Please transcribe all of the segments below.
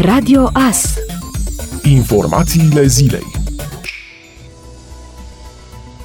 Radio AS Informațiile zilei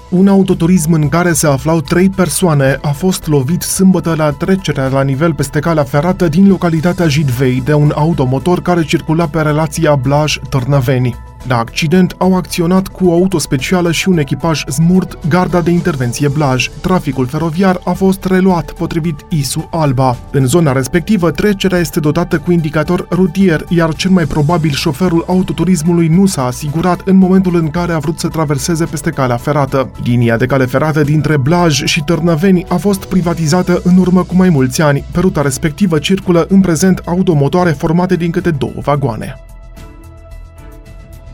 un autoturism în care se aflau trei persoane a fost lovit sâmbătă la trecerea la nivel peste calea ferată din localitatea Jidvei de un automotor care circula pe relația Blaj-Târnăveni. La accident au acționat cu o auto specială și un echipaj smurt garda de intervenție Blaj. Traficul feroviar a fost reluat potrivit ISU Alba. În zona respectivă, trecerea este dotată cu indicator rutier, iar cel mai probabil șoferul autoturismului nu s-a asigurat în momentul în care a vrut să traverseze peste calea ferată. Linia de cale ferată dintre Blaj și Târnăveni a fost privatizată în urmă cu mai mulți ani. Pe ruta respectivă circulă în prezent automotoare formate din câte două vagoane.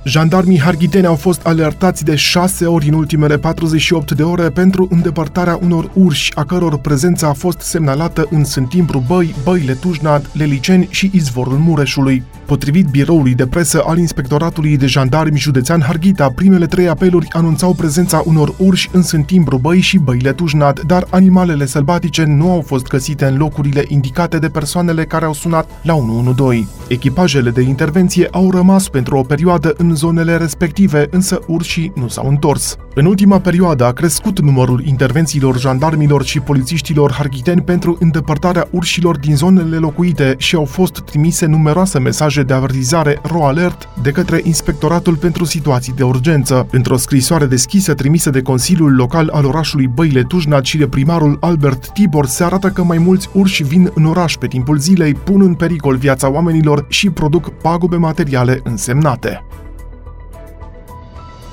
Jandarmii harghiteni au fost alertați de șase ori în ultimele 48 de ore pentru îndepărtarea unor urși, a căror prezență a fost semnalată în Sântimbru Băi, Băile Tujnad, Leliceni și Izvorul Mureșului. Potrivit biroului de presă al Inspectoratului de Jandarmi Județean Harghita, primele trei apeluri anunțau prezența unor urși în Sântimbru Băi și Băile Tujnad, dar animalele sălbatice nu au fost găsite în locurile indicate de persoanele care au sunat la 112. Echipajele de intervenție au rămas pentru o perioadă în zonele respective, însă urșii nu s-au întors. În ultima perioadă a crescut numărul intervențiilor jandarmilor și polițiștilor harghiteni pentru îndepărtarea urșilor din zonele locuite și au fost trimise numeroase mesaje de avertizare RO-Alert de către Inspectoratul pentru Situații de Urgență. Într-o scrisoare deschisă trimisă de Consiliul Local al orașului Băile Tujnad și de primarul Albert Tibor se arată că mai mulți urși vin în oraș pe timpul zilei, pun în pericol viața oamenilor și produc pagube materiale însemnate.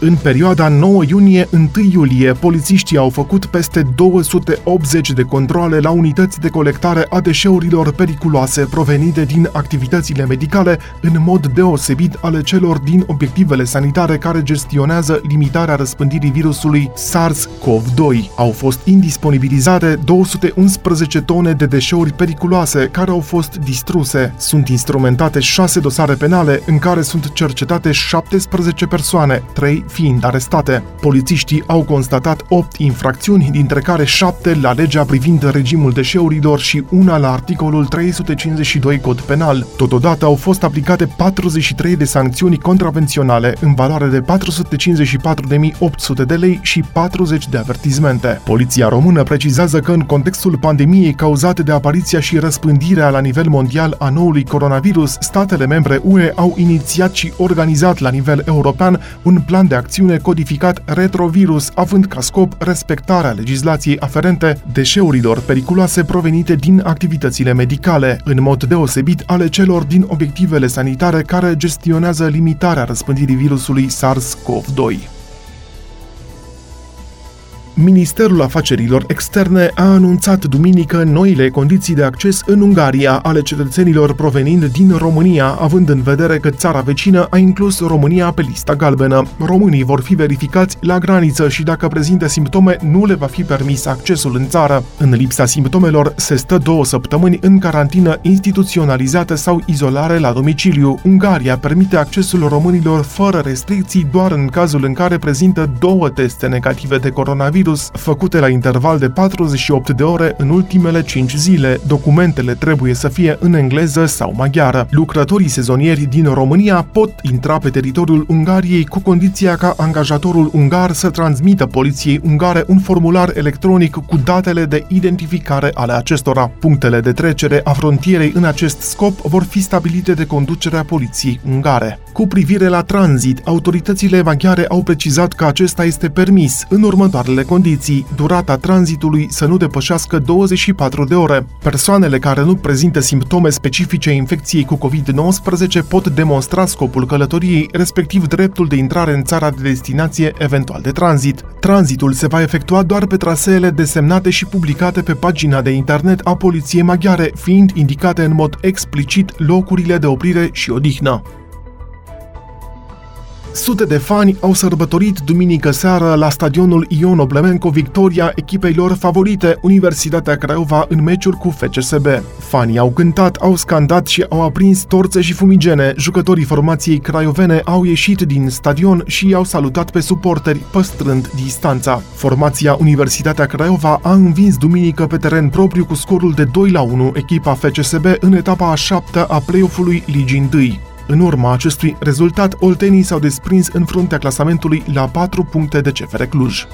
În perioada 9 iunie-1 iulie, polițiștii au făcut peste 280 de controle la unități de colectare a deșeurilor periculoase provenite din activitățile medicale, în mod deosebit ale celor din obiectivele sanitare care gestionează limitarea răspândirii virusului SARS-CoV-2. Au fost indisponibilizate 211 tone de deșeuri periculoase care au fost distruse. Sunt instrumentate 6 dosare penale în care sunt cercetate 17 persoane, 3 fiind arestate. Polițiștii au constatat 8 infracțiuni, dintre care 7 la legea privind regimul deșeurilor și una la articolul 352 cod penal. Totodată au fost aplicate 43 de sancțiuni contravenționale în valoare de 454.800 de lei și 40 de avertizmente. Poliția română precizează că în contextul pandemiei cauzate de apariția și răspândirea la nivel mondial a noului coronavirus, statele membre UE au inițiat și organizat la nivel european un plan de acțiune codificat retrovirus, având ca scop respectarea legislației aferente deșeurilor periculoase provenite din activitățile medicale, în mod deosebit ale celor din obiectivele sanitare care gestionează limitarea răspândirii virusului SARS-CoV-2. Ministerul Afacerilor Externe a anunțat duminică noile condiții de acces în Ungaria ale cetățenilor provenind din România, având în vedere că țara vecină a inclus România pe lista galbenă. Românii vor fi verificați la graniță și dacă prezintă simptome, nu le va fi permis accesul în țară. În lipsa simptomelor, se stă două săptămâni în carantină instituționalizată sau izolare la domiciliu. Ungaria permite accesul românilor fără restricții doar în cazul în care prezintă două teste negative de coronavirus coronavirus făcute la interval de 48 de ore în ultimele 5 zile. Documentele trebuie să fie în engleză sau maghiară. Lucrătorii sezonieri din România pot intra pe teritoriul Ungariei cu condiția ca angajatorul ungar să transmită poliției ungare un formular electronic cu datele de identificare ale acestora. Punctele de trecere a frontierei în acest scop vor fi stabilite de conducerea poliției ungare. Cu privire la tranzit, autoritățile maghiare au precizat că acesta este permis în următoarele condiții, durata tranzitului să nu depășească 24 de ore. Persoanele care nu prezintă simptome specifice infecției cu COVID-19 pot demonstra scopul călătoriei, respectiv dreptul de intrare în țara de destinație, eventual de tranzit. Tranzitul se va efectua doar pe traseele desemnate și publicate pe pagina de internet a poliției maghiare, fiind indicate în mod explicit locurile de oprire și odihnă. Sute de fani au sărbătorit duminică seară la stadionul Ion Oblemenco victoria echipei lor favorite, Universitatea Craiova, în meciuri cu FCSB. Fanii au cântat, au scandat și au aprins torțe și fumigene. Jucătorii formației craiovene au ieșit din stadion și i-au salutat pe suporteri, păstrând distanța. Formația Universitatea Craiova a învins duminică pe teren propriu cu scorul de 2 la 1 echipa FCSB în etapa a șaptea a play-off-ului Ligii 1. În urma acestui rezultat, oltenii s-au desprins în fruntea clasamentului la 4 puncte de CFR Cluj.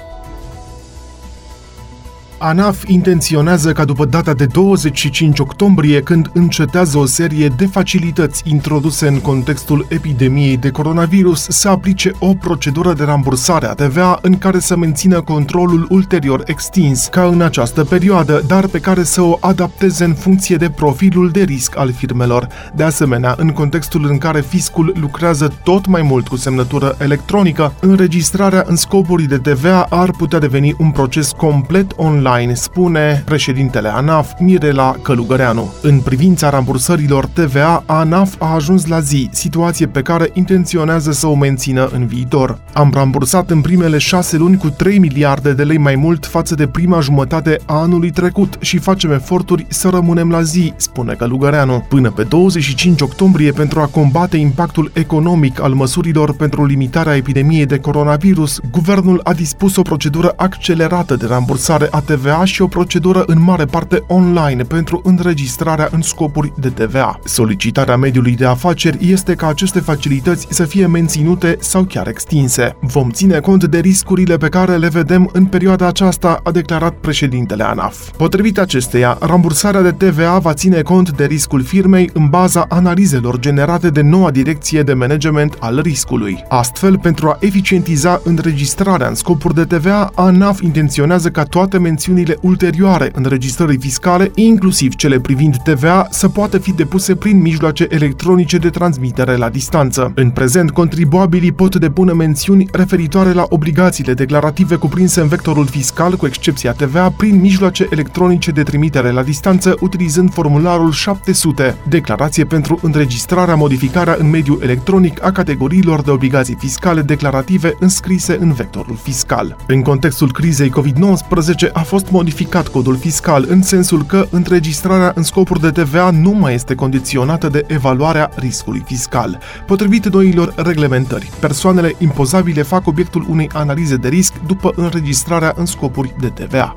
ANAF intenționează ca după data de 25 octombrie, când încetează o serie de facilități introduse în contextul epidemiei de coronavirus, să aplice o procedură de rambursare a TVA în care să mențină controlul ulterior extins, ca în această perioadă, dar pe care să o adapteze în funcție de profilul de risc al firmelor. De asemenea, în contextul în care fiscul lucrează tot mai mult cu semnătură electronică, înregistrarea în scopuri de TVA ar putea deveni un proces complet online online, spune președintele ANAF, Mirela Călugăreanu. În privința rambursărilor TVA, ANAF a ajuns la zi, situație pe care intenționează să o mențină în viitor. Am rambursat în primele șase luni cu 3 miliarde de lei mai mult față de prima jumătate a anului trecut și facem eforturi să rămânem la zi, spune Călugăreanu. Până pe 25 octombrie, pentru a combate impactul economic al măsurilor pentru limitarea epidemiei de coronavirus, guvernul a dispus o procedură accelerată de rambursare a TVA TVA și o procedură în mare parte online pentru înregistrarea în scopuri de TVA. Solicitarea mediului de afaceri este ca aceste facilități să fie menținute sau chiar extinse. Vom ține cont de riscurile pe care le vedem în perioada aceasta, a declarat președintele ANAF. Potrivit acesteia, rambursarea de TVA va ține cont de riscul firmei în baza analizelor generate de noua direcție de management al riscului. Astfel, pentru a eficientiza înregistrarea în scopuri de TVA, ANAF intenționează ca toate mențiunile acțiunile ulterioare înregistrării fiscale, inclusiv cele privind TVA, să poată fi depuse prin mijloace electronice de transmitere la distanță. În prezent, contribuabilii pot depune mențiuni referitoare la obligațiile declarative cuprinse în vectorul fiscal, cu excepția TVA, prin mijloace electronice de trimitere la distanță, utilizând formularul 700, declarație pentru înregistrarea, modificarea în mediul electronic a categoriilor de obligații fiscale declarative înscrise în vectorul fiscal. În contextul crizei COVID-19 a fost fost modificat codul fiscal în sensul că înregistrarea în scopuri de TVA nu mai este condiționată de evaluarea riscului fiscal. Potrivit noilor reglementări, persoanele impozabile fac obiectul unei analize de risc după înregistrarea în scopuri de TVA.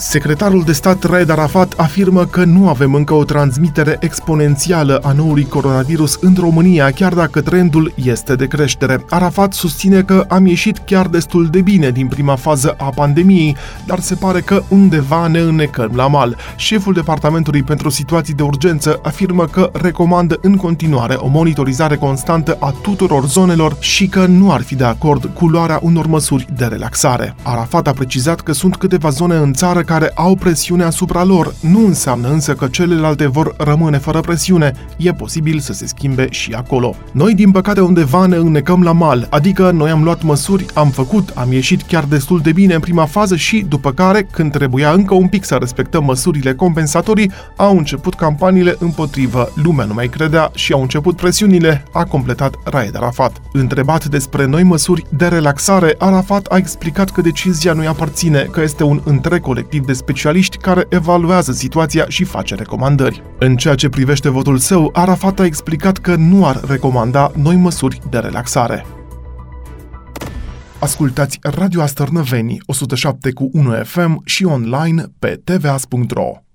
Secretarul de stat Raed Arafat afirmă că nu avem încă o transmitere exponențială a noului coronavirus în România, chiar dacă trendul este de creștere. Arafat susține că am ieșit chiar destul de bine din prima fază a pandemiei, dar se pare că undeva ne înnecăm la mal. Șeful Departamentului pentru Situații de Urgență afirmă că recomandă în continuare o monitorizare constantă a tuturor zonelor și că nu ar fi de acord cu luarea unor măsuri de relaxare. Arafat a precizat că sunt câteva zone în țară care au presiune asupra lor. Nu înseamnă însă că celelalte vor rămâne fără presiune. E posibil să se schimbe și acolo. Noi, din păcate, undeva ne înnecăm la mal, adică noi am luat măsuri, am făcut, am ieșit chiar destul de bine în prima fază și, după care, când trebuia încă un pic să respectăm măsurile compensatorii, au început campaniile împotrivă. Lumea nu mai credea și au început presiunile, a completat Raed Arafat. Întrebat despre noi măsuri de relaxare, Arafat a explicat că decizia nu-i aparține, că este un întreg colectiv colectivi de specialiști care evaluează situația și face recomandări. În ceea ce privește votul său, Arafat a explicat că nu ar recomanda noi măsuri de relaxare. Ascultați Radio Astărnăveni 107 cu 1 FM și online pe tvas.ro.